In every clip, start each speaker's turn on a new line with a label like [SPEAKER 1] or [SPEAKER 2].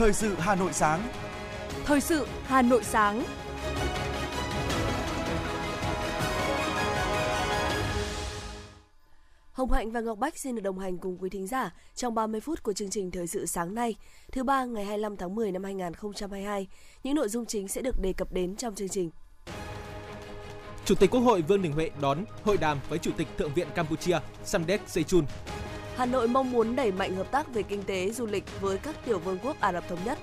[SPEAKER 1] Thời sự Hà Nội sáng.
[SPEAKER 2] Thời sự Hà Nội sáng. Hồng Hạnh và Ngọc Bách xin được đồng hành cùng quý thính giả trong 30 phút của chương trình Thời sự sáng nay, thứ ba ngày 25 tháng 10 năm 2022. Những nội dung chính sẽ được đề cập đến trong chương trình.
[SPEAKER 3] Chủ tịch Quốc hội Vương Đình Huệ đón hội đàm với Chủ tịch Thượng viện Campuchia Samdech Sechun.
[SPEAKER 2] Hà Nội mong muốn đẩy mạnh hợp tác về kinh tế, du lịch với các tiểu vương quốc Ả Rập Thống Nhất.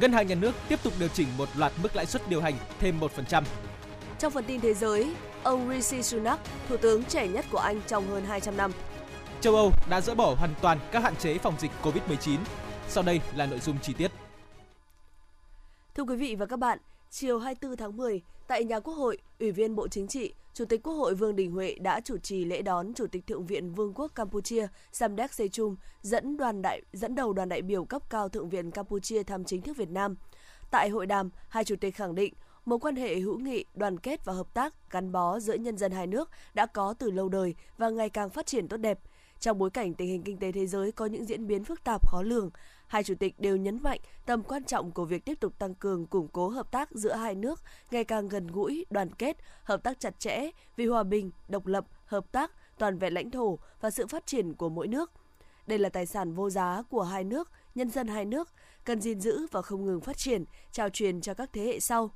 [SPEAKER 3] Ngân hàng Nhà nước tiếp tục điều chỉnh một loạt mức lãi suất điều hành thêm 1%.
[SPEAKER 2] Trong phần tin thế giới, ông Rishi Sunak, thủ tướng trẻ nhất của Anh trong hơn 200 năm.
[SPEAKER 3] Châu Âu đã dỡ bỏ hoàn toàn các hạn chế phòng dịch COVID-19. Sau đây là nội dung chi tiết.
[SPEAKER 2] Thưa quý vị và các bạn, chiều 24 tháng 10, tại nhà Quốc hội, Ủy viên Bộ Chính trị, Chủ tịch Quốc hội Vương Đình Huệ đã chủ trì lễ đón Chủ tịch Thượng viện Vương quốc Campuchia Samdech Sechum dẫn đoàn đại dẫn đầu đoàn đại biểu cấp cao Thượng viện Campuchia thăm chính thức Việt Nam. Tại hội đàm, hai chủ tịch khẳng định mối quan hệ hữu nghị, đoàn kết và hợp tác gắn bó giữa nhân dân hai nước đã có từ lâu đời và ngày càng phát triển tốt đẹp. Trong bối cảnh tình hình kinh tế thế giới có những diễn biến phức tạp khó lường, hai chủ tịch đều nhấn mạnh tầm quan trọng của việc tiếp tục tăng cường củng cố hợp tác giữa hai nước ngày càng gần gũi, đoàn kết, hợp tác chặt chẽ vì hòa bình, độc lập, hợp tác, toàn vẹn lãnh thổ và sự phát triển của mỗi nước. Đây là tài sản vô giá của hai nước, nhân dân hai nước, cần gìn giữ và không ngừng phát triển, trao truyền cho các thế hệ sau.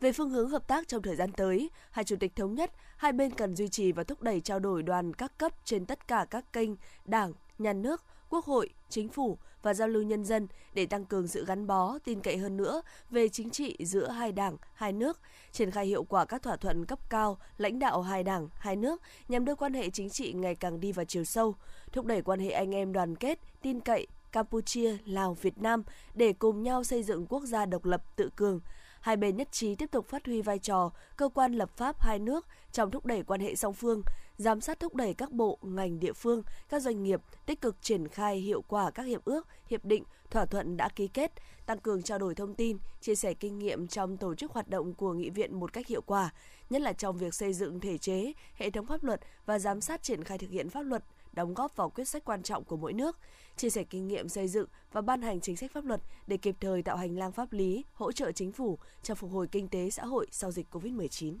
[SPEAKER 2] Về phương hướng hợp tác trong thời gian tới, hai chủ tịch thống nhất hai bên cần duy trì và thúc đẩy trao đổi đoàn các cấp trên tất cả các kênh Đảng, Nhà nước, Quốc hội, Chính phủ và giao lưu nhân dân để tăng cường sự gắn bó, tin cậy hơn nữa về chính trị giữa hai đảng, hai nước, triển khai hiệu quả các thỏa thuận cấp cao, lãnh đạo hai đảng, hai nước nhằm đưa quan hệ chính trị ngày càng đi vào chiều sâu, thúc đẩy quan hệ anh em đoàn kết, tin cậy Campuchia, Lào, Việt Nam để cùng nhau xây dựng quốc gia độc lập tự cường, hai bên nhất trí tiếp tục phát huy vai trò cơ quan lập pháp hai nước trong thúc đẩy quan hệ song phương, giám sát thúc đẩy các bộ, ngành địa phương, các doanh nghiệp tích cực triển khai hiệu quả các hiệp ước, hiệp định, thỏa thuận đã ký kết, tăng cường trao đổi thông tin, chia sẻ kinh nghiệm trong tổ chức hoạt động của nghị viện một cách hiệu quả, nhất là trong việc xây dựng thể chế, hệ thống pháp luật và giám sát triển khai thực hiện pháp luật đóng góp vào quyết sách quan trọng của mỗi nước, chia sẻ kinh nghiệm xây dựng và ban hành chính sách pháp luật để kịp thời tạo hành lang pháp lý, hỗ trợ chính phủ trong phục hồi kinh tế xã hội sau dịch COVID-19.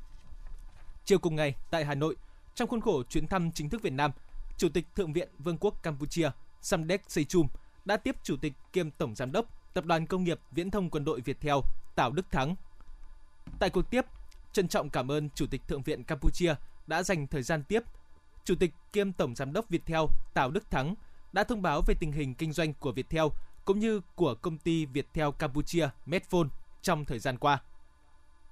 [SPEAKER 3] Chiều cùng ngày, tại Hà Nội, trong khuôn khổ chuyến thăm chính thức Việt Nam, Chủ tịch Thượng viện Vương quốc Campuchia Samdech Sechum đã tiếp Chủ tịch kiêm Tổng Giám đốc Tập đoàn Công nghiệp Viễn thông Quân đội Việt Theo Tào Đức Thắng. Tại cuộc tiếp, trân trọng cảm ơn Chủ tịch Thượng viện Campuchia đã dành thời gian tiếp Chủ tịch kiêm Tổng Giám đốc Viettel Tào Đức Thắng đã thông báo về tình hình kinh doanh của Viettel cũng như của công ty Viettel Campuchia Medphone trong thời gian qua.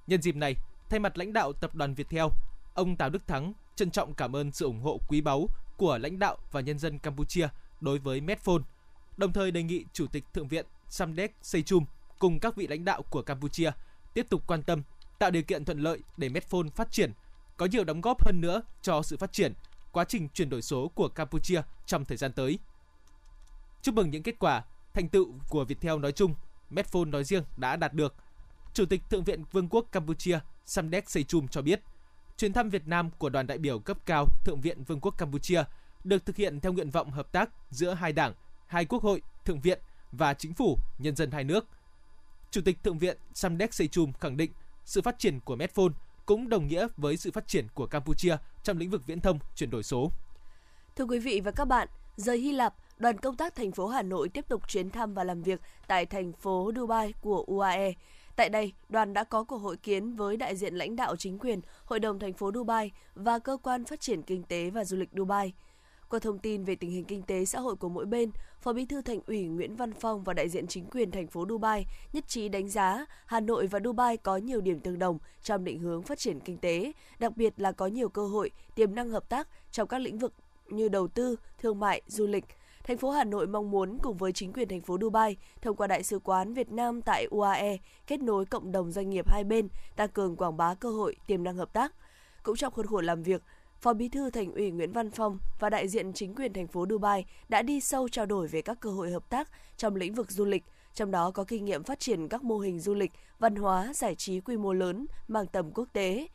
[SPEAKER 3] Nhân dịp này, thay mặt lãnh đạo tập đoàn Viettel, ông Tào Đức Thắng trân trọng cảm ơn sự ủng hộ quý báu của lãnh đạo và nhân dân Campuchia đối với Medphone, đồng thời đề nghị Chủ tịch Thượng viện Samdech Seychum cùng các vị lãnh đạo của Campuchia tiếp tục quan tâm, tạo điều kiện thuận lợi để Medphone phát triển, có nhiều đóng góp hơn nữa cho sự phát triển quá trình chuyển đổi số của Campuchia trong thời gian tới. Chúc mừng những kết quả, thành tựu của Viettel nói chung, Medphone nói riêng đã đạt được. Chủ tịch Thượng viện Vương quốc Campuchia Samdech Seychum cho biết, chuyến thăm Việt Nam của đoàn đại biểu cấp cao Thượng viện Vương quốc Campuchia được thực hiện theo nguyện vọng hợp tác giữa hai đảng, hai quốc hội, Thượng viện và chính phủ nhân dân hai nước. Chủ tịch Thượng viện Samdech Sechum khẳng định sự phát triển của Medphone cũng đồng nghĩa với sự phát triển của Campuchia trong lĩnh vực viễn thông chuyển đổi số.
[SPEAKER 2] Thưa quý vị và các bạn, rời Hy Lạp, đoàn công tác thành phố Hà Nội tiếp tục chuyến thăm và làm việc tại thành phố Dubai của UAE. Tại đây, đoàn đã có cuộc hội kiến với đại diện lãnh đạo chính quyền, Hội đồng thành phố Dubai và Cơ quan Phát triển Kinh tế và Du lịch Dubai. Qua thông tin về tình hình kinh tế xã hội của mỗi bên, Phó Bí thư Thành ủy Nguyễn Văn Phong và đại diện chính quyền thành phố Dubai nhất trí đánh giá Hà Nội và Dubai có nhiều điểm tương đồng trong định hướng phát triển kinh tế, đặc biệt là có nhiều cơ hội, tiềm năng hợp tác trong các lĩnh vực như đầu tư, thương mại, du lịch. Thành phố Hà Nội mong muốn cùng với chính quyền thành phố Dubai thông qua Đại sứ quán Việt Nam tại UAE kết nối cộng đồng doanh nghiệp hai bên, tăng cường quảng bá cơ hội, tiềm năng hợp tác. Cũng trong khuôn khổ làm việc, Phó Bí thư Thành ủy Nguyễn Văn Phong và đại diện chính quyền thành phố Dubai đã đi sâu trao đổi về các cơ hội hợp tác trong lĩnh vực du lịch, trong đó có kinh nghiệm phát triển các mô hình du lịch, văn hóa, giải trí quy mô lớn mang tầm quốc tế.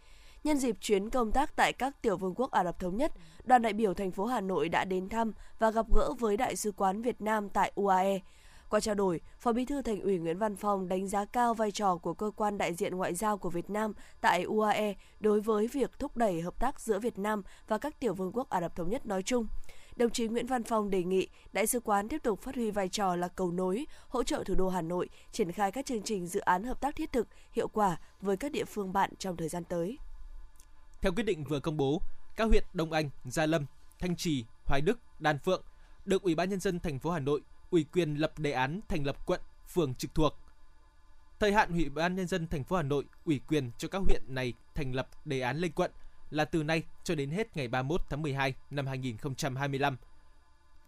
[SPEAKER 2] Nhân dịp chuyến công tác tại các tiểu vương quốc Ả Rập Thống Nhất, đoàn đại biểu thành phố Hà Nội đã đến thăm và gặp gỡ với Đại sứ quán Việt Nam tại UAE. Qua trao đổi, Phó Bí thư Thành ủy Nguyễn Văn Phong đánh giá cao vai trò của cơ quan đại diện ngoại giao của Việt Nam tại UAE đối với việc thúc đẩy hợp tác giữa Việt Nam và các tiểu vương quốc Ả Rập thống nhất nói chung. Đồng chí Nguyễn Văn Phong đề nghị đại sứ quán tiếp tục phát huy vai trò là cầu nối, hỗ trợ thủ đô Hà Nội triển khai các chương trình dự án hợp tác thiết thực, hiệu quả với các địa phương bạn trong thời gian tới.
[SPEAKER 3] Theo quyết định vừa công bố, các huyện Đông Anh, Gia Lâm, Thanh Trì, Hoài Đức, Đan Phượng được Ủy ban nhân dân thành phố Hà Nội ủy quyền lập đề án thành lập quận, phường trực thuộc. Thời hạn Ủy ban nhân dân thành phố Hà Nội ủy quyền cho các huyện này thành lập đề án lên quận là từ nay cho đến hết ngày 31 tháng 12 năm 2025.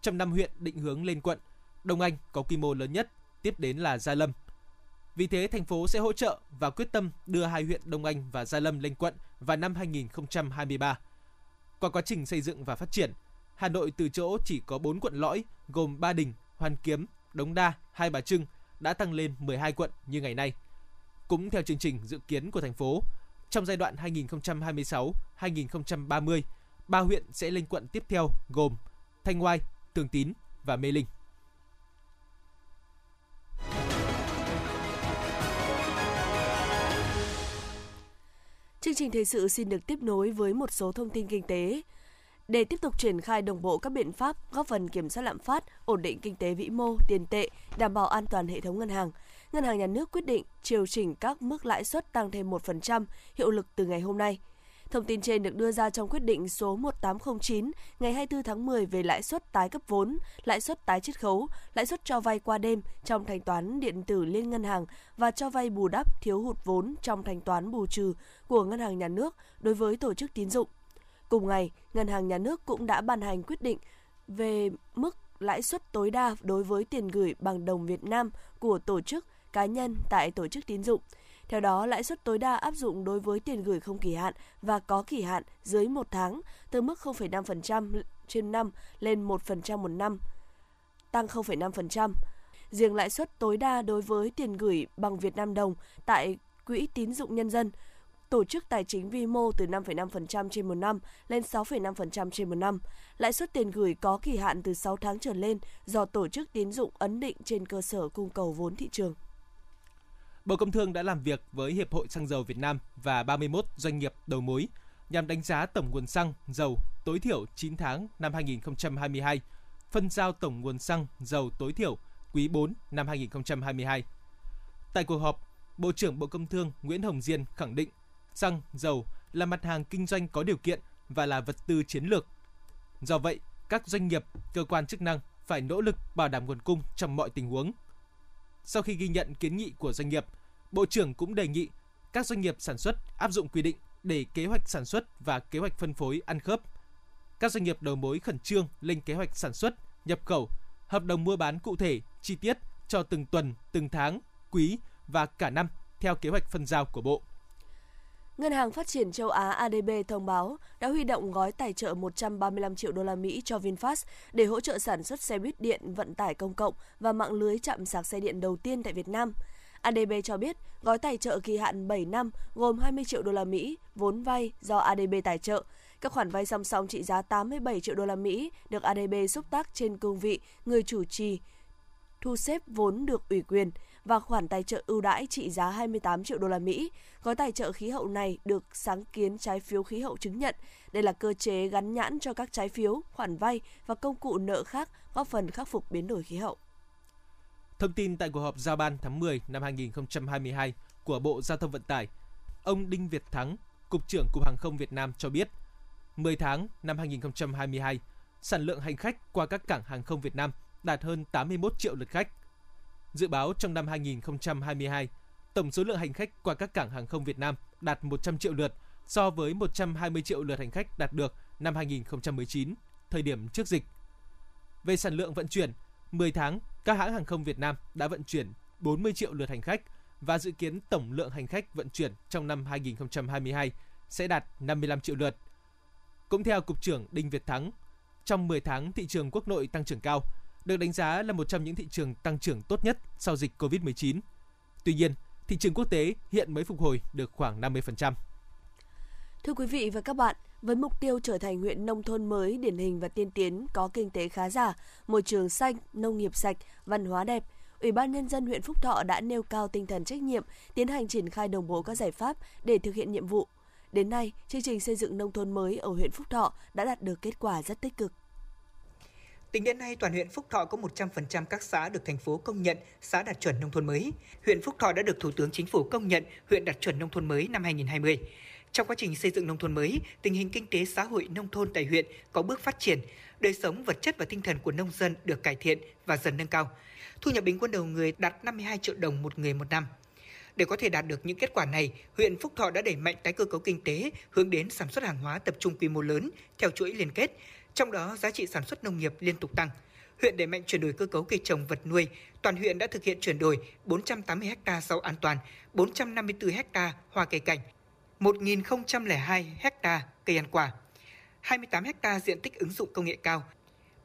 [SPEAKER 3] Trong năm huyện định hướng lên quận, Đông Anh có quy mô lớn nhất, tiếp đến là Gia Lâm. Vì thế, thành phố sẽ hỗ trợ và quyết tâm đưa hai huyện Đông Anh và Gia Lâm lên quận và năm 2023. Qua quá trình xây dựng và phát triển, Hà Nội từ chỗ chỉ có 4 quận lõi gồm Ba Đình, Hoàn Kiếm, Đống Đa, Hai Bà Trưng đã tăng lên 12 quận như ngày nay. Cũng theo chương trình dự kiến của thành phố, trong giai đoạn 2026-2030, ba huyện sẽ lên quận tiếp theo gồm Thanh Oai, Thường Tín và Mê Linh.
[SPEAKER 2] Chương trình thời sự xin được tiếp nối với một số thông tin kinh tế. Để tiếp tục triển khai đồng bộ các biện pháp góp phần kiểm soát lạm phát, ổn định kinh tế vĩ mô, tiền tệ, đảm bảo an toàn hệ thống ngân hàng, Ngân hàng Nhà nước quyết định điều chỉnh các mức lãi suất tăng thêm 1% hiệu lực từ ngày hôm nay. Thông tin trên được đưa ra trong quyết định số 1809 ngày 24 tháng 10 về lãi suất tái cấp vốn, lãi suất tái chiết khấu, lãi suất cho vay qua đêm trong thanh toán điện tử liên ngân hàng và cho vay bù đắp thiếu hụt vốn trong thanh toán bù trừ của Ngân hàng Nhà nước đối với tổ chức tín dụng. Cùng ngày, Ngân hàng Nhà nước cũng đã ban hành quyết định về mức lãi suất tối đa đối với tiền gửi bằng đồng Việt Nam của tổ chức cá nhân tại tổ chức tín dụng. Theo đó, lãi suất tối đa áp dụng đối với tiền gửi không kỳ hạn và có kỳ hạn dưới 1 tháng từ mức 0,5% trên năm lên 1% một năm, tăng 0,5%. Riêng lãi suất tối đa đối với tiền gửi bằng Việt Nam đồng tại Quỹ tín dụng nhân dân tổ chức tài chính vi mô từ 5,5% trên một năm lên 6,5% trên một năm. Lãi suất tiền gửi có kỳ hạn từ 6 tháng trở lên do tổ chức tín dụng ấn định trên cơ sở cung cầu vốn thị trường.
[SPEAKER 3] Bộ Công Thương đã làm việc với Hiệp hội Xăng dầu Việt Nam và 31 doanh nghiệp đầu mối nhằm đánh giá tổng nguồn xăng, dầu tối thiểu 9 tháng năm 2022, phân giao tổng nguồn xăng, dầu tối thiểu quý 4 năm 2022. Tại cuộc họp, Bộ trưởng Bộ Công Thương Nguyễn Hồng Diên khẳng định xăng, dầu là mặt hàng kinh doanh có điều kiện và là vật tư chiến lược. Do vậy, các doanh nghiệp, cơ quan chức năng phải nỗ lực bảo đảm nguồn cung trong mọi tình huống. Sau khi ghi nhận kiến nghị của doanh nghiệp, Bộ trưởng cũng đề nghị các doanh nghiệp sản xuất áp dụng quy định để kế hoạch sản xuất và kế hoạch phân phối ăn khớp. Các doanh nghiệp đầu mối khẩn trương lên kế hoạch sản xuất, nhập khẩu, hợp đồng mua bán cụ thể, chi tiết cho từng tuần, từng tháng, quý và cả năm theo kế hoạch phân giao của Bộ.
[SPEAKER 2] Ngân hàng Phát triển châu Á ADB thông báo đã huy động gói tài trợ 135 triệu đô la Mỹ cho VinFast để hỗ trợ sản xuất xe buýt điện, vận tải công cộng và mạng lưới chạm sạc xe điện đầu tiên tại Việt Nam. ADB cho biết gói tài trợ kỳ hạn 7 năm gồm 20 triệu đô la Mỹ vốn vay do ADB tài trợ. Các khoản vay song song trị giá 87 triệu đô la Mỹ được ADB xúc tác trên cương vị người chủ trì thu xếp vốn được ủy quyền và khoản tài trợ ưu đãi trị giá 28 triệu đô la Mỹ. Gói tài trợ khí hậu này được sáng kiến trái phiếu khí hậu chứng nhận. Đây là cơ chế gắn nhãn cho các trái phiếu, khoản vay và công cụ nợ khác góp phần khắc phục biến đổi khí hậu.
[SPEAKER 3] Thông tin tại cuộc họp giao ban tháng 10 năm 2022 của Bộ Giao thông Vận tải, ông Đinh Việt Thắng, Cục trưởng Cục Hàng không Việt Nam cho biết, 10 tháng năm 2022, sản lượng hành khách qua các cảng hàng không Việt Nam đạt hơn 81 triệu lượt khách, Dự báo trong năm 2022, tổng số lượng hành khách qua các cảng hàng không Việt Nam đạt 100 triệu lượt so với 120 triệu lượt hành khách đạt được năm 2019, thời điểm trước dịch. Về sản lượng vận chuyển, 10 tháng, các hãng hàng không Việt Nam đã vận chuyển 40 triệu lượt hành khách và dự kiến tổng lượng hành khách vận chuyển trong năm 2022 sẽ đạt 55 triệu lượt. Cũng theo Cục trưởng Đinh Việt Thắng, trong 10 tháng thị trường quốc nội tăng trưởng cao, được đánh giá là một trong những thị trường tăng trưởng tốt nhất sau dịch COVID-19. Tuy nhiên, thị trường quốc tế hiện mới phục hồi được khoảng 50%.
[SPEAKER 2] Thưa quý vị và các bạn, với mục tiêu trở thành huyện nông thôn mới điển hình và tiên tiến có kinh tế khá giả, môi trường xanh, nông nghiệp sạch, văn hóa đẹp, Ủy ban Nhân dân huyện Phúc Thọ đã nêu cao tinh thần trách nhiệm, tiến hành triển khai đồng bộ các giải pháp để thực hiện nhiệm vụ. Đến nay, chương trình xây dựng nông thôn mới ở huyện Phúc Thọ đã đạt được kết quả rất tích cực.
[SPEAKER 1] Tính đến nay, toàn huyện Phúc Thọ có 100% các xã được thành phố công nhận xã đạt chuẩn nông thôn mới. Huyện Phúc Thọ đã được Thủ tướng Chính phủ công nhận huyện đạt chuẩn nông thôn mới năm 2020. Trong quá trình xây dựng nông thôn mới, tình hình kinh tế xã hội nông thôn tại huyện có bước phát triển, đời sống vật chất và tinh thần của nông dân được cải thiện và dần nâng cao. Thu nhập bình quân đầu người đạt 52 triệu đồng một người một năm. Để có thể đạt được những kết quả này, huyện Phúc Thọ đã đẩy mạnh tái cơ cấu kinh tế, hướng đến sản xuất hàng hóa tập trung quy mô lớn theo chuỗi liên kết, trong đó giá trị sản xuất nông nghiệp liên tục tăng. Huyện đẩy mạnh chuyển đổi cơ cấu cây trồng vật nuôi, toàn huyện đã thực hiện chuyển đổi 480 ha rau an toàn, 454 ha hoa cây cảnh, 1.002 ha cây ăn quả, 28 ha diện tích ứng dụng công nghệ cao,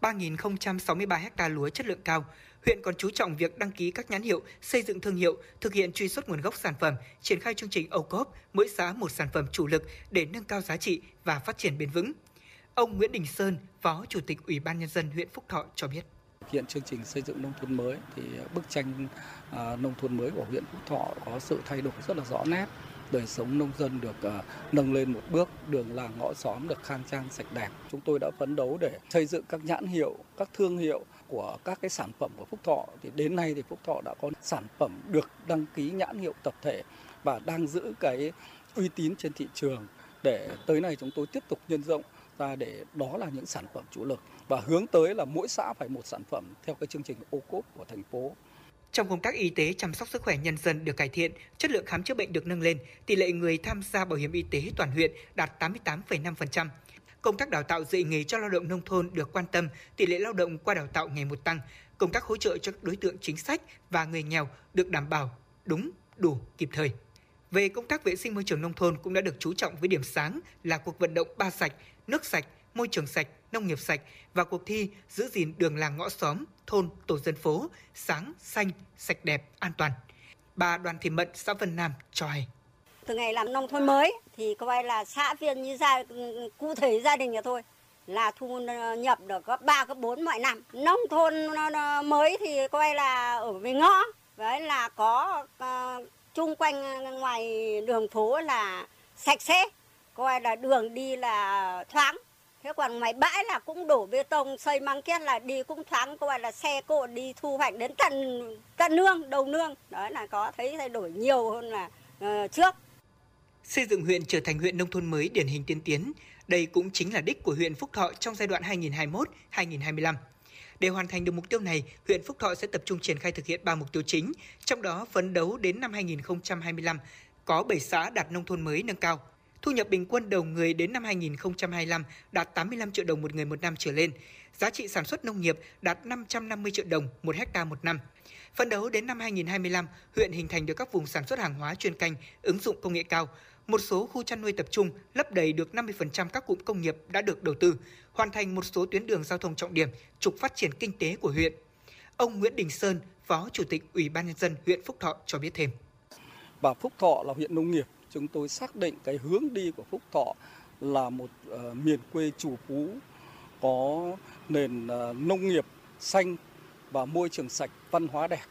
[SPEAKER 1] 3.063 ha lúa chất lượng cao. Huyện còn chú trọng việc đăng ký các nhãn hiệu, xây dựng thương hiệu, thực hiện truy xuất nguồn gốc sản phẩm, triển khai chương trình ô cốp, mỗi xã một sản phẩm chủ lực để nâng cao giá trị và phát triển bền vững. Ông Nguyễn Đình Sơn, Phó Chủ tịch Ủy ban Nhân dân huyện Phúc Thọ cho biết.
[SPEAKER 4] Hiện chương trình xây dựng nông thôn mới thì bức tranh à, nông thôn mới của huyện Phúc Thọ có sự thay đổi rất là rõ nét. Đời sống nông dân được uh, nâng lên một bước, đường làng ngõ xóm được khang trang sạch đẹp. Chúng tôi đã phấn đấu để xây dựng các nhãn hiệu, các thương hiệu của các cái sản phẩm của Phúc Thọ. Thì đến nay thì Phúc Thọ đã có sản phẩm được đăng ký nhãn hiệu tập thể và đang giữ cái uy tín trên thị trường. Để tới nay chúng tôi tiếp tục nhân rộng ra để đó là những sản phẩm chủ lực và hướng tới là mỗi xã phải một sản phẩm theo cái chương trình ô cốp của thành phố.
[SPEAKER 1] Trong công tác y tế chăm sóc sức khỏe nhân dân được cải thiện, chất lượng khám chữa bệnh được nâng lên, tỷ lệ người tham gia bảo hiểm y tế toàn huyện đạt 88,5%. Công tác đào tạo dạy nghề cho lao động nông thôn được quan tâm, tỷ lệ lao động qua đào tạo ngày một tăng, công tác hỗ trợ cho các đối tượng chính sách và người nghèo được đảm bảo đúng, đủ, kịp thời. Về công tác vệ sinh môi trường nông thôn cũng đã được chú trọng với điểm sáng là cuộc vận động ba sạch, nước sạch, môi trường sạch, nông nghiệp sạch và cuộc thi giữ gìn đường làng ngõ xóm, thôn, tổ dân phố sáng, xanh, sạch đẹp, an toàn. Bà Đoàn Thị Mận, xã Vân Nam cho hay.
[SPEAKER 5] Từ ngày làm nông thôn mới thì có là xã viên như gia cụ thể gia đình nhà thôi là thu nhập được gấp 3 gấp 4 mọi năm. Nông thôn mới thì coi là ở về ngõ, với là có uh, chung quanh ngoài đường phố là sạch sẽ, coi là đường đi là thoáng, Thế còn ngoài bãi là cũng đổ bê tông xây măng két là đi cũng thoáng. Coi là xe cộ đi thu hoạch đến tận tận nương đầu nương. Đó là có thấy thay đổi nhiều hơn là uh, trước.
[SPEAKER 1] Xây dựng huyện trở thành huyện nông thôn mới điển hình tiên tiến đây cũng chính là đích của huyện Phúc Thọ trong giai đoạn 2021-2025 để hoàn thành được mục tiêu này, huyện Phúc Thọ sẽ tập trung triển khai thực hiện 3 mục tiêu chính, trong đó phấn đấu đến năm 2025 có 7 xã đạt nông thôn mới nâng cao, Thu nhập bình quân đầu người đến năm 2025 đạt 85 triệu đồng một người một năm trở lên. Giá trị sản xuất nông nghiệp đạt 550 triệu đồng một hecta một năm. Phấn đấu đến năm 2025, huyện hình thành được các vùng sản xuất hàng hóa chuyên canh, ứng dụng công nghệ cao. Một số khu chăn nuôi tập trung lấp đầy được 50% các cụm công nghiệp đã được đầu tư, hoàn thành một số tuyến đường giao thông trọng điểm, trục phát triển kinh tế của huyện. Ông Nguyễn Đình Sơn, Phó Chủ tịch Ủy ban nhân dân huyện Phúc Thọ cho biết thêm.
[SPEAKER 4] Và Phúc Thọ là huyện nông nghiệp chúng tôi xác định cái hướng đi của Phúc Thọ là một uh, miền quê chủ phú có nền uh, nông nghiệp xanh và môi trường sạch văn hóa đẹp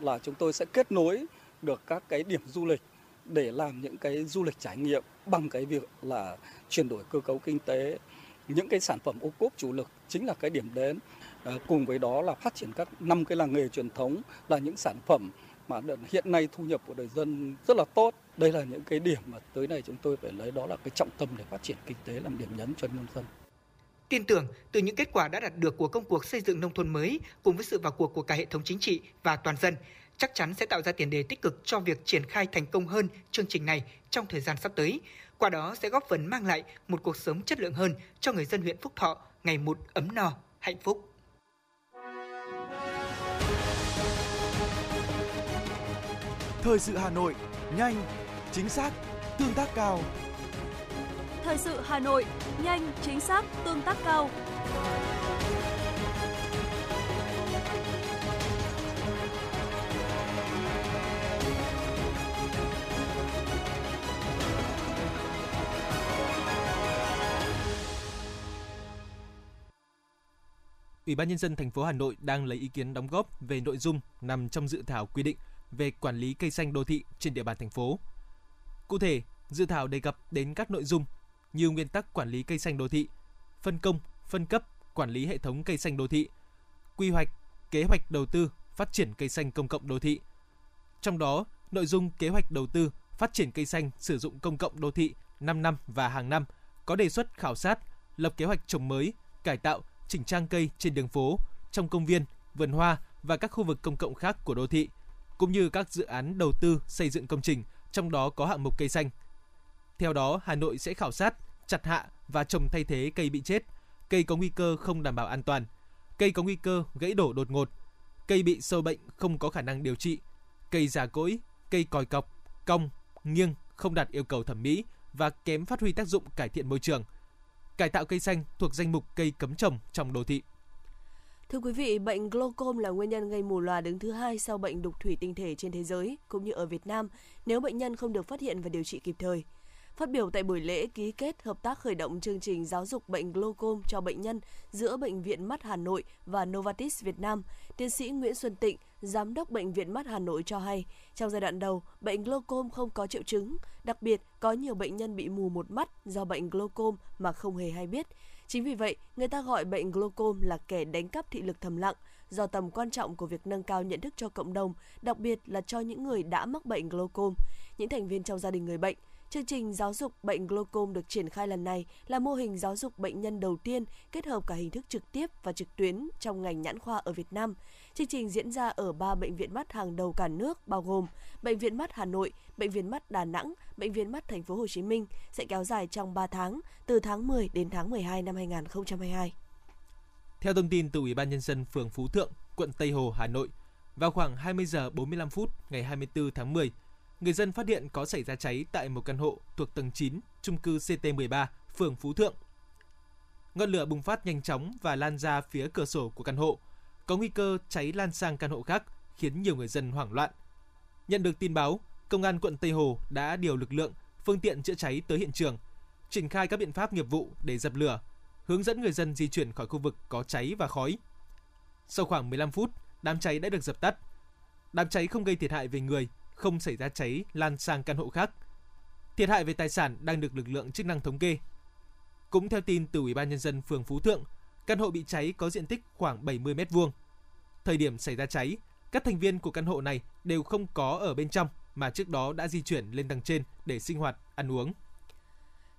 [SPEAKER 4] là chúng tôi sẽ kết nối được các cái điểm du lịch để làm những cái du lịch trải nghiệm bằng cái việc là chuyển đổi cơ cấu kinh tế. Những cái sản phẩm ô cốp chủ lực chính là cái điểm đến à, cùng với đó là phát triển các năm cái làng nghề truyền thống là những sản phẩm mà hiện nay thu nhập của người dân rất là tốt. Đây là những cái điểm mà tới này chúng tôi phải lấy đó là cái trọng tâm để phát triển kinh tế làm điểm nhấn cho nhân dân.
[SPEAKER 1] Tin tưởng từ những kết quả đã đạt được của công cuộc xây dựng nông thôn mới cùng với sự vào cuộc của cả hệ thống chính trị và toàn dân, chắc chắn sẽ tạo ra tiền đề tích cực cho việc triển khai thành công hơn chương trình này trong thời gian sắp tới. Qua đó sẽ góp phần mang lại một cuộc sống chất lượng hơn cho người dân huyện Phúc Thọ ngày một ấm no, hạnh phúc.
[SPEAKER 6] Thời sự Hà Nội, nhanh, chính xác, tương tác cao.
[SPEAKER 2] Thời sự Hà Nội, nhanh, chính xác, tương tác cao.
[SPEAKER 3] Ủy ban nhân dân thành phố Hà Nội đang lấy ý kiến đóng góp về nội dung nằm trong dự thảo quy định về quản lý cây xanh đô thị trên địa bàn thành phố. Cụ thể, dự thảo đề cập đến các nội dung như nguyên tắc quản lý cây xanh đô thị, phân công, phân cấp, quản lý hệ thống cây xanh đô thị, quy hoạch, kế hoạch đầu tư, phát triển cây xanh công cộng đô thị. Trong đó, nội dung kế hoạch đầu tư, phát triển cây xanh sử dụng công cộng đô thị 5 năm và hàng năm có đề xuất khảo sát, lập kế hoạch trồng mới, cải tạo, chỉnh trang cây trên đường phố, trong công viên, vườn hoa và các khu vực công cộng khác của đô thị, cũng như các dự án đầu tư xây dựng công trình, trong đó có hạng mục cây xanh. Theo đó, Hà Nội sẽ khảo sát, chặt hạ và trồng thay thế cây bị chết, cây có nguy cơ không đảm bảo an toàn, cây có nguy cơ gãy đổ đột ngột, cây bị sâu bệnh không có khả năng điều trị, cây già cỗi, cây còi cọc, cong, nghiêng không đạt yêu cầu thẩm mỹ và kém phát huy tác dụng cải thiện môi trường. Cải tạo cây xanh thuộc danh mục cây cấm trồng trong đô thị.
[SPEAKER 2] Thưa quý vị, bệnh glaucom là nguyên nhân gây mù lòa đứng thứ hai sau bệnh đục thủy tinh thể trên thế giới, cũng như ở Việt Nam, nếu bệnh nhân không được phát hiện và điều trị kịp thời. Phát biểu tại buổi lễ ký kết hợp tác khởi động chương trình giáo dục bệnh glaucom cho bệnh nhân giữa Bệnh viện Mắt Hà Nội và Novartis Việt Nam, tiến sĩ Nguyễn Xuân Tịnh, Giám đốc Bệnh viện Mắt Hà Nội cho hay, trong giai đoạn đầu, bệnh glaucom không có triệu chứng, đặc biệt có nhiều bệnh nhân bị mù một mắt do bệnh glaucom mà không hề hay biết. Chính vì vậy, người ta gọi bệnh glaucom là kẻ đánh cắp thị lực thầm lặng, do tầm quan trọng của việc nâng cao nhận thức cho cộng đồng, đặc biệt là cho những người đã mắc bệnh glaucom, những thành viên trong gia đình người bệnh – Chương trình giáo dục bệnh glaucom được triển khai lần này là mô hình giáo dục bệnh nhân đầu tiên kết hợp cả hình thức trực tiếp và trực tuyến trong ngành nhãn khoa ở Việt Nam. Chương trình diễn ra ở ba bệnh viện mắt hàng đầu cả nước bao gồm Bệnh viện mắt Hà Nội, Bệnh viện mắt Đà Nẵng, Bệnh viện mắt Thành phố Hồ Chí Minh sẽ kéo dài trong 3 tháng, từ tháng 10 đến tháng 12 năm 2022.
[SPEAKER 3] Theo thông tin từ Ủy ban nhân dân phường Phú Thượng, quận Tây Hồ, Hà Nội, vào khoảng 20 giờ 45 phút ngày 24 tháng 10, người dân phát hiện có xảy ra cháy tại một căn hộ thuộc tầng 9, trung cư CT13, phường Phú Thượng. Ngọn lửa bùng phát nhanh chóng và lan ra phía cửa sổ của căn hộ, có nguy cơ cháy lan sang căn hộ khác, khiến nhiều người dân hoảng loạn. Nhận được tin báo, công an quận Tây Hồ đã điều lực lượng, phương tiện chữa cháy tới hiện trường, triển khai các biện pháp nghiệp vụ để dập lửa, hướng dẫn người dân di chuyển khỏi khu vực có cháy và khói. Sau khoảng 15 phút, đám cháy đã được dập tắt. Đám cháy không gây thiệt hại về người không xảy ra cháy lan sang căn hộ khác. Thiệt hại về tài sản đang được lực lượng chức năng thống kê. Cũng theo tin từ Ủy ban nhân dân phường Phú Thượng, căn hộ bị cháy có diện tích khoảng 70 m2. Thời điểm xảy ra cháy, các thành viên của căn hộ này đều không có ở bên trong mà trước đó đã di chuyển lên tầng trên để sinh hoạt, ăn uống.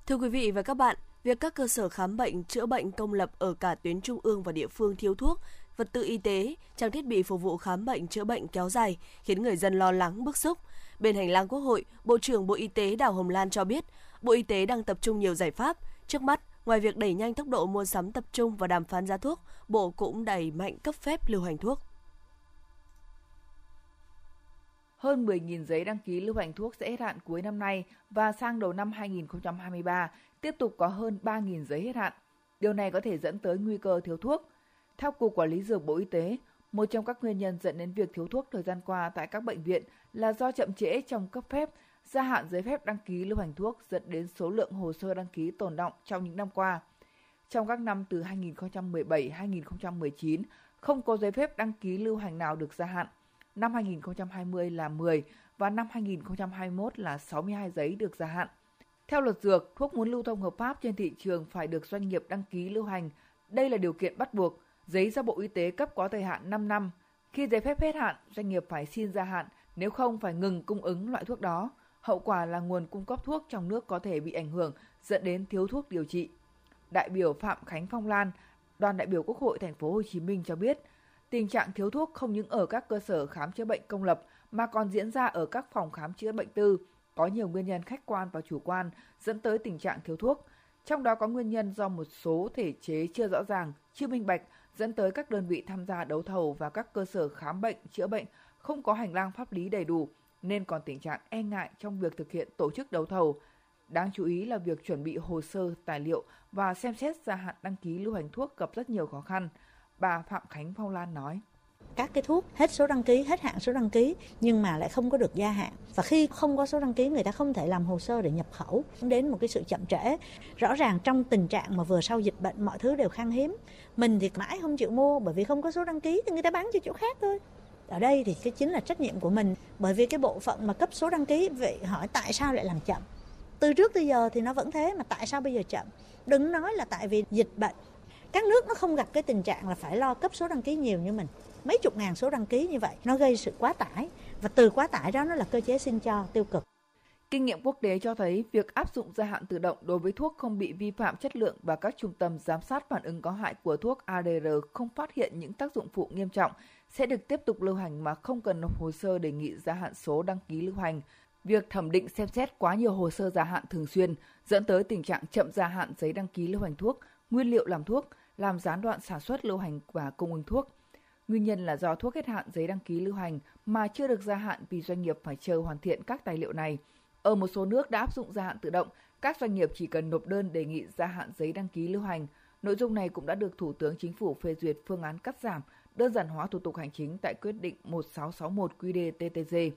[SPEAKER 2] Thưa quý vị và các bạn, việc các cơ sở khám bệnh, chữa bệnh công lập ở cả tuyến trung ương và địa phương thiếu thuốc vật tư y tế, trang thiết bị phục vụ khám bệnh chữa bệnh kéo dài, khiến người dân lo lắng bức xúc. Bên hành lang Quốc hội, Bộ trưởng Bộ Y tế Đào Hồng Lan cho biết, Bộ Y tế đang tập trung nhiều giải pháp. Trước mắt, ngoài việc đẩy nhanh tốc độ mua sắm tập trung và đàm phán giá thuốc, Bộ cũng đẩy mạnh cấp phép lưu hành thuốc.
[SPEAKER 7] Hơn 10.000 giấy đăng ký lưu hành thuốc sẽ hết hạn cuối năm nay và sang đầu năm 2023 tiếp tục có hơn 3.000 giấy hết hạn. Điều này có thể dẫn tới nguy cơ thiếu thuốc. Theo Cục Quản lý Dược Bộ Y tế, một trong các nguyên nhân dẫn đến việc thiếu thuốc thời gian qua tại các bệnh viện là do chậm trễ trong cấp phép, gia hạn giấy phép đăng ký lưu hành thuốc dẫn đến số lượng hồ sơ đăng ký tồn động trong những năm qua. Trong các năm từ 2017-2019, không có giấy phép đăng ký lưu hành nào được gia hạn. Năm 2020 là 10 và năm 2021 là 62 giấy được gia hạn. Theo luật dược, thuốc muốn lưu thông hợp pháp trên thị trường phải được doanh nghiệp đăng ký lưu hành. Đây là điều kiện bắt buộc Giấy do Bộ Y tế cấp có thời hạn 5 năm. Khi giấy phép hết hạn, doanh nghiệp phải xin gia hạn, nếu không phải ngừng cung ứng loại thuốc đó. Hậu quả là nguồn cung cấp thuốc trong nước có thể bị ảnh hưởng, dẫn đến thiếu thuốc điều trị. Đại biểu Phạm Khánh Phong Lan, đoàn đại biểu Quốc hội thành phố Hồ Chí Minh cho biết, tình trạng thiếu thuốc không những ở các cơ sở khám chữa bệnh công lập mà còn diễn ra ở các phòng khám chữa bệnh tư, có nhiều nguyên nhân khách quan và chủ quan dẫn tới tình trạng thiếu thuốc. Trong đó có nguyên nhân do một số thể chế chưa rõ ràng, chưa minh bạch dẫn tới các đơn vị tham gia đấu thầu và các cơ sở khám bệnh, chữa bệnh không có hành lang pháp lý đầy đủ nên còn tình trạng e ngại trong việc thực hiện tổ chức đấu thầu. Đáng chú ý là việc chuẩn bị hồ sơ, tài liệu và xem xét gia hạn đăng ký lưu hành thuốc gặp rất nhiều khó khăn. Bà Phạm Khánh Phong Lan nói
[SPEAKER 8] các cái thuốc hết số đăng ký, hết hạn số đăng ký nhưng mà lại không có được gia hạn. Và khi không có số đăng ký người ta không thể làm hồ sơ để nhập khẩu. Đến một cái sự chậm trễ. Rõ ràng trong tình trạng mà vừa sau dịch bệnh mọi thứ đều khan hiếm, mình thì mãi không chịu mua bởi vì không có số đăng ký thì người ta bán cho chỗ khác thôi. Ở đây thì cái chính là trách nhiệm của mình. Bởi vì cái bộ phận mà cấp số đăng ký vậy hỏi tại sao lại làm chậm? Từ trước tới giờ thì nó vẫn thế mà tại sao bây giờ chậm? Đừng nói là tại vì dịch bệnh. Các nước nó không gặp cái tình trạng là phải lo cấp số đăng ký nhiều như mình mấy chục ngàn số đăng ký như vậy nó gây sự quá tải và từ quá tải đó nó là cơ chế xin cho tiêu cực
[SPEAKER 7] Kinh nghiệm quốc tế cho thấy việc áp dụng gia hạn tự động đối với thuốc không bị vi phạm chất lượng và các trung tâm giám sát phản ứng có hại của thuốc ADR không phát hiện những tác dụng phụ nghiêm trọng sẽ được tiếp tục lưu hành mà không cần nộp hồ sơ đề nghị gia hạn số đăng ký lưu hành. Việc thẩm định xem xét quá nhiều hồ sơ gia hạn thường xuyên dẫn tới tình trạng chậm gia hạn giấy đăng ký lưu hành thuốc, nguyên liệu làm thuốc, làm gián đoạn sản xuất lưu hành và cung ứng thuốc. Nguyên nhân là do thuốc hết hạn giấy đăng ký lưu hành mà chưa được gia hạn vì doanh nghiệp phải chờ hoàn thiện các tài liệu này. Ở một số nước đã áp dụng gia hạn tự động, các doanh nghiệp chỉ cần nộp đơn đề nghị gia hạn giấy đăng ký lưu hành. Nội dung này cũng đã được Thủ tướng Chính phủ phê duyệt phương án cắt giảm, đơn giản hóa thủ tục hành chính tại quyết định 1661 QĐ-TTG.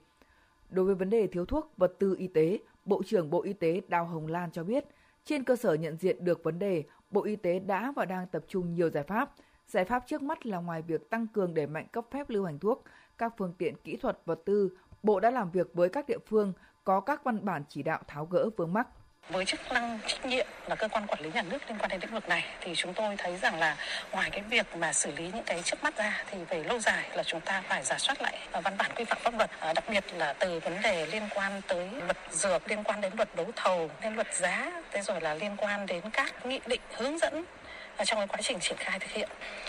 [SPEAKER 7] Đối với vấn đề thiếu thuốc, vật tư y tế, Bộ trưởng Bộ Y tế Đào Hồng Lan cho biết, trên cơ sở nhận diện được vấn đề, Bộ Y tế đã và đang tập trung nhiều giải pháp. Giải pháp trước mắt là ngoài việc tăng cường đẩy mạnh cấp phép lưu hành thuốc, các phương tiện kỹ thuật vật tư, Bộ đã làm việc với các địa phương có các văn bản chỉ đạo tháo gỡ vướng mắc.
[SPEAKER 9] Với chức năng trách nhiệm là cơ quan quản lý nhà nước liên quan đến lĩnh vực này thì chúng tôi thấy rằng là ngoài cái việc mà xử lý những cái trước mắt ra thì về lâu dài là chúng ta phải giả soát lại ờ, văn bản quy phạm pháp luật ờ, đặc biệt là từ vấn đề liên quan tới luật dược liên quan đến luật đấu thầu đến luật giá thế rồi là liên quan đến các nghị định hướng dẫn trong cái quá trình triển khai thực hiện.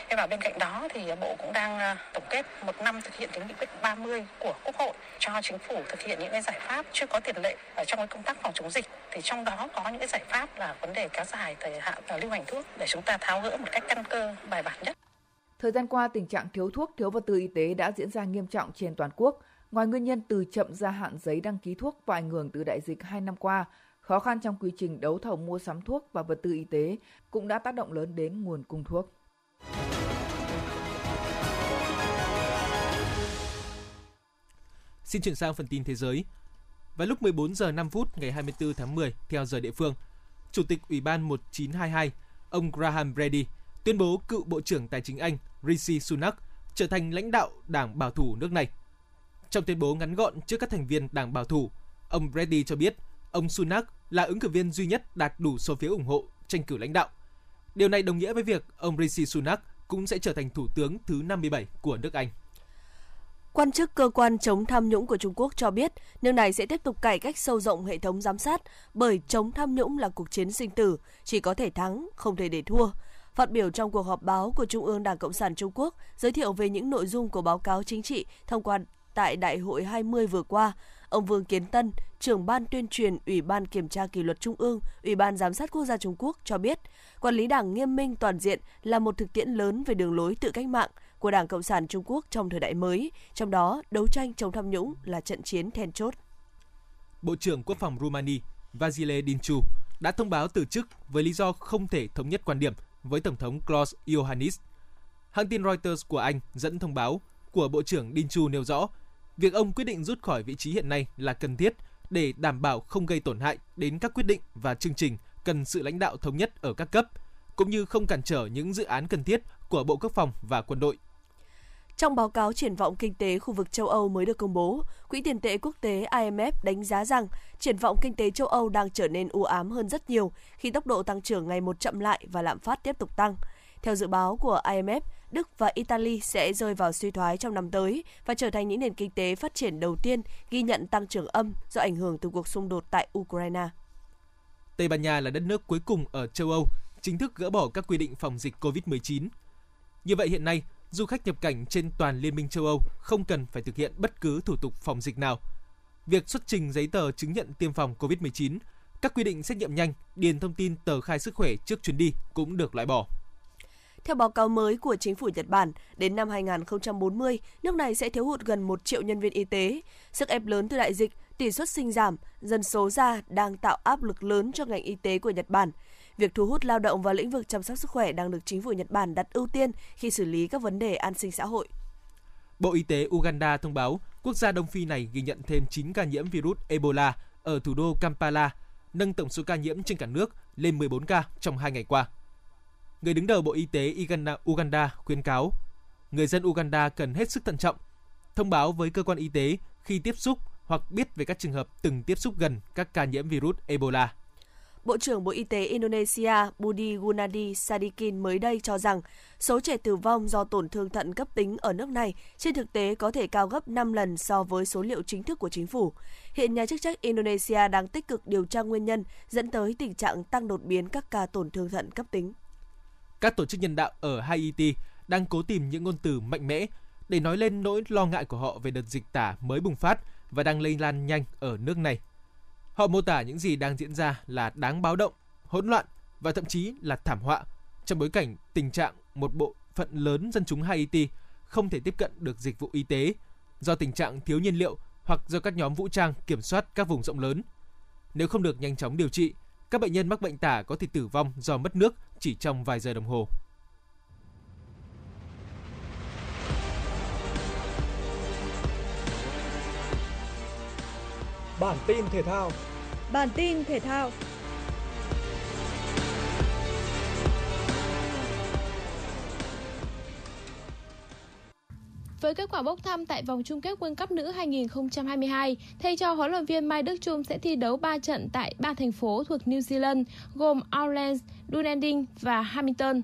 [SPEAKER 9] Thế và bên cạnh đó thì Bộ cũng đang à, tổng kết một năm thực hiện cái nghị quyết 30 của Quốc hội cho chính phủ thực hiện những cái giải pháp chưa có tiền lệ ở trong cái công tác phòng chống dịch. Thì trong đó có những cái giải pháp là vấn đề kéo dài thời hạn à, lưu hành thuốc để chúng ta tháo gỡ một cách căn cơ bài bản nhất.
[SPEAKER 7] Thời gian qua, tình trạng thiếu thuốc, thiếu vật tư y tế đã diễn ra nghiêm trọng trên toàn quốc. Ngoài nguyên nhân từ chậm gia hạn giấy đăng ký thuốc và ảnh hưởng từ đại dịch 2 năm qua, Khó khăn trong quy trình đấu thầu mua sắm thuốc và vật tư y tế cũng đã tác động lớn đến nguồn cung thuốc.
[SPEAKER 3] Xin chuyển sang phần tin thế giới. Vào lúc 14 giờ 5 phút ngày 24 tháng 10 theo giờ địa phương, Chủ tịch Ủy ban 1922, ông Graham Brady tuyên bố cựu Bộ trưởng Tài chính Anh Rishi Sunak trở thành lãnh đạo Đảng Bảo thủ nước này. Trong tuyên bố ngắn gọn trước các thành viên Đảng Bảo thủ, ông Brady cho biết ông Sunak là ứng cử viên duy nhất đạt đủ số phiếu ủng hộ tranh cử lãnh đạo. Điều này đồng nghĩa với việc ông Rishi Sunak cũng sẽ trở thành thủ tướng thứ 57 của nước Anh.
[SPEAKER 2] Quan chức cơ quan chống tham nhũng của Trung Quốc cho biết nước này sẽ tiếp tục cải cách sâu rộng hệ thống giám sát bởi chống tham nhũng là cuộc chiến sinh tử, chỉ có thể thắng, không thể để thua. Phát biểu trong cuộc họp báo của Trung ương Đảng Cộng sản Trung Quốc giới thiệu về những nội dung của báo cáo chính trị thông qua tại Đại hội 20 vừa qua, Ông Vương Kiến Tân, trưởng ban tuyên truyền Ủy ban Kiểm tra Kỷ luật Trung ương, Ủy ban Giám sát Quốc gia Trung Quốc cho biết, quản lý đảng nghiêm minh toàn diện là một thực tiễn lớn về đường lối tự cách mạng của Đảng Cộng sản Trung Quốc trong thời đại mới, trong đó đấu tranh chống tham nhũng là trận chiến then chốt.
[SPEAKER 3] Bộ trưởng Quốc phòng Rumani Vasile Dinchu đã thông báo từ chức với lý do không thể thống nhất quan điểm với Tổng thống Klaus Iohannis. Hãng tin Reuters của Anh dẫn thông báo của Bộ trưởng Dinchu nêu rõ Việc ông quyết định rút khỏi vị trí hiện nay là cần thiết để đảm bảo không gây tổn hại đến các quyết định và chương trình cần sự lãnh đạo thống nhất ở các cấp, cũng như không cản trở những dự án cần thiết của Bộ Quốc phòng và quân đội.
[SPEAKER 2] Trong báo cáo triển vọng kinh tế khu vực châu Âu mới được công bố, Quỹ tiền tệ quốc tế IMF đánh giá rằng triển vọng kinh tế châu Âu đang trở nên u ám hơn rất nhiều khi tốc độ tăng trưởng ngày một chậm lại và lạm phát tiếp tục tăng. Theo dự báo của IMF, Đức và Italy sẽ rơi vào suy thoái trong năm tới và trở thành những nền kinh tế phát triển đầu tiên ghi nhận tăng trưởng âm do ảnh hưởng từ cuộc xung đột tại Ukraine.
[SPEAKER 3] Tây Ban Nha là đất nước cuối cùng ở châu Âu chính thức gỡ bỏ các quy định phòng dịch COVID-19. Như vậy hiện nay, du khách nhập cảnh trên toàn Liên minh châu Âu không cần phải thực hiện bất cứ thủ tục phòng dịch nào. Việc xuất trình giấy tờ chứng nhận tiêm phòng COVID-19, các quy định xét nghiệm nhanh, điền thông tin tờ khai sức khỏe trước chuyến đi cũng được loại bỏ.
[SPEAKER 2] Theo báo cáo mới của chính phủ Nhật Bản, đến năm 2040, nước này sẽ thiếu hụt gần 1 triệu nhân viên y tế. Sức ép lớn từ đại dịch, tỷ suất sinh giảm, dân số già đang tạo áp lực lớn cho ngành y tế của Nhật Bản. Việc thu hút lao động vào lĩnh vực chăm sóc sức khỏe đang được chính phủ Nhật Bản đặt ưu tiên khi xử lý các vấn đề an sinh xã hội.
[SPEAKER 3] Bộ Y tế Uganda thông báo quốc gia Đông Phi này ghi nhận thêm 9 ca nhiễm virus Ebola ở thủ đô Kampala, nâng tổng số ca nhiễm trên cả nước lên 14 ca trong 2 ngày qua. Người đứng đầu Bộ Y tế Uganda, Uganda khuyến cáo người dân Uganda cần hết sức thận trọng, thông báo với cơ quan y tế khi tiếp xúc hoặc biết về các trường hợp từng tiếp xúc gần các ca nhiễm virus Ebola.
[SPEAKER 2] Bộ trưởng Bộ Y tế Indonesia Budi Gunadi Sadikin mới đây cho rằng số trẻ tử vong do tổn thương thận cấp tính ở nước này trên thực tế có thể cao gấp 5 lần so với số liệu chính thức của chính phủ. Hiện nhà chức trách Indonesia đang tích cực điều tra nguyên nhân dẫn tới tình trạng tăng đột biến các ca tổn thương thận cấp tính.
[SPEAKER 3] Các tổ chức nhân đạo ở Haiti đang cố tìm những ngôn từ mạnh mẽ để nói lên nỗi lo ngại của họ về đợt dịch tả mới bùng phát và đang lây lan nhanh ở nước này. Họ mô tả những gì đang diễn ra là đáng báo động, hỗn loạn và thậm chí là thảm họa trong bối cảnh tình trạng một bộ phận lớn dân chúng Haiti không thể tiếp cận được dịch vụ y tế do tình trạng thiếu nhiên liệu hoặc do các nhóm vũ trang kiểm soát các vùng rộng lớn. Nếu không được nhanh chóng điều trị, các bệnh nhân mắc bệnh tả có thể tử vong do mất nước chỉ trong vài giờ đồng hồ.
[SPEAKER 10] Bản tin thể thao.
[SPEAKER 11] Bản tin thể thao. Với kết quả bốc thăm tại vòng chung kết World Cup nữ 2022, thầy cho huấn luyện viên Mai Đức Chung sẽ thi đấu 3 trận tại 3 thành phố thuộc New Zealand gồm Auckland, Dunedin và Hamilton.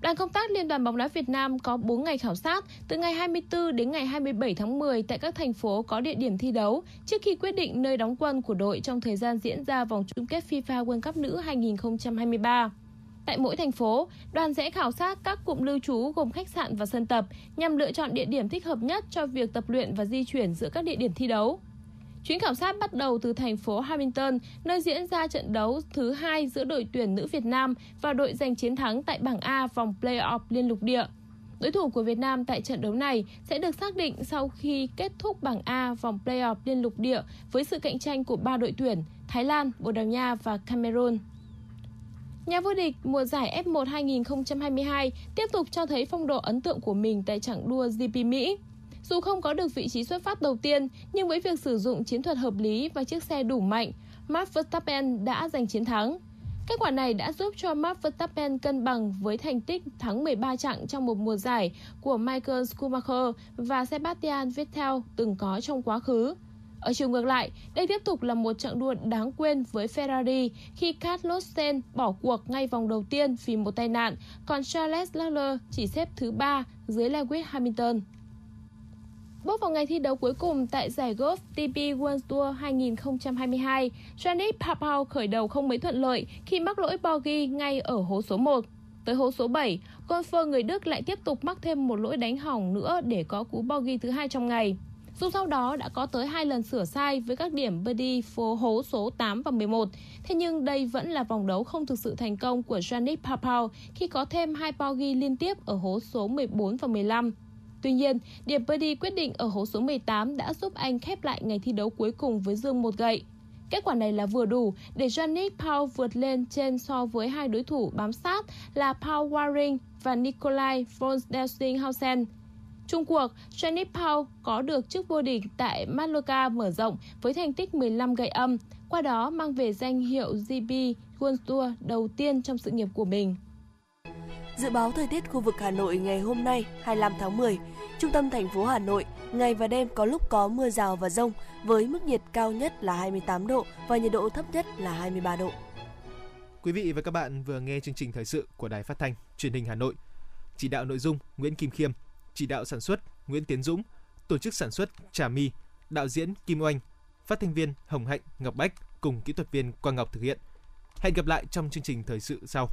[SPEAKER 11] Đoàn công tác Liên đoàn bóng đá Việt Nam có 4 ngày khảo sát từ ngày 24 đến ngày 27 tháng 10 tại các thành phố có địa điểm thi đấu trước khi quyết định nơi đóng quân của đội trong thời gian diễn ra vòng chung kết FIFA World Cup nữ 2023. Tại mỗi thành phố, đoàn sẽ khảo sát các cụm lưu trú gồm khách sạn và sân tập nhằm lựa chọn địa điểm thích hợp nhất cho việc tập luyện và di chuyển giữa các địa điểm thi đấu. Chuyến khảo sát bắt đầu từ thành phố Hamilton, nơi diễn ra trận đấu thứ hai giữa đội tuyển nữ Việt Nam và đội giành chiến thắng tại bảng A vòng play-off liên lục địa. Đối thủ của Việt Nam tại trận đấu này sẽ được xác định sau khi kết thúc bảng A vòng play-off liên lục địa với sự cạnh tranh của ba đội tuyển Thái Lan, Bồ Đào Nha và Cameroon. Nhà vô địch mùa giải F1 2022 tiếp tục cho thấy phong độ ấn tượng của mình tại chặng đua GP Mỹ. Dù không có được vị trí xuất phát đầu tiên, nhưng với việc sử dụng chiến thuật hợp lý và chiếc xe đủ mạnh, Max Verstappen đã giành chiến thắng. Kết quả này đã giúp cho Max Verstappen cân bằng với thành tích thắng 13 chặng trong một mùa giải của Michael Schumacher và Sebastian Vettel từng có trong quá khứ. Ở chiều ngược lại, đây tiếp tục là một trận đua đáng quên với Ferrari khi Carlos Sainz bỏ cuộc ngay vòng đầu tiên vì một tai nạn, còn Charles Leclerc chỉ xếp thứ 3 dưới Lewis Hamilton. Bước vào ngày thi đấu cuối cùng tại giải golf TP World Tour 2022, Janik Papau khởi đầu không mấy thuận lợi khi mắc lỗi bogey ngay ở hố số 1. Tới hố số 7, golfer người Đức lại tiếp tục mắc thêm một lỗi đánh hỏng nữa để có cú bogey thứ hai trong ngày. Dù sau đó đã có tới hai lần sửa sai với các điểm birdie phố hố số 8 và 11, thế nhưng đây vẫn là vòng đấu không thực sự thành công của Janik Papau khi có thêm hai bogey liên tiếp ở hố số 14 và 15. Tuy nhiên, điểm birdie quyết định ở hố số 18 đã giúp anh khép lại ngày thi đấu cuối cùng với dương một gậy. Kết quả này là vừa đủ để Yannick Paul vượt lên trên so với hai đối thủ bám sát là Paul Waring và Nikolai von Delsinghausen. Trung cuộc, Yannick Paul có được chức vô địch tại Mallorca mở rộng với thành tích 15 gậy âm, qua đó mang về danh hiệu GB World Tour đầu tiên trong sự nghiệp của mình.
[SPEAKER 2] Dự báo thời tiết khu vực Hà Nội ngày hôm nay 25 tháng 10, trung tâm thành phố Hà Nội, ngày và đêm có lúc có mưa rào và rông với mức nhiệt cao nhất là 28 độ và nhiệt độ thấp nhất là 23 độ.
[SPEAKER 3] Quý vị và các bạn vừa nghe chương trình thời sự của Đài Phát thanh Truyền hình Hà Nội. Chỉ đạo nội dung Nguyễn Kim Khiêm, chỉ đạo sản xuất Nguyễn Tiến Dũng, tổ chức sản xuất Trà My, đạo diễn Kim Oanh, phát thanh viên Hồng Hạnh, Ngọc Bách cùng kỹ thuật viên Quang Ngọc thực hiện. Hẹn gặp lại trong chương trình thời sự sau.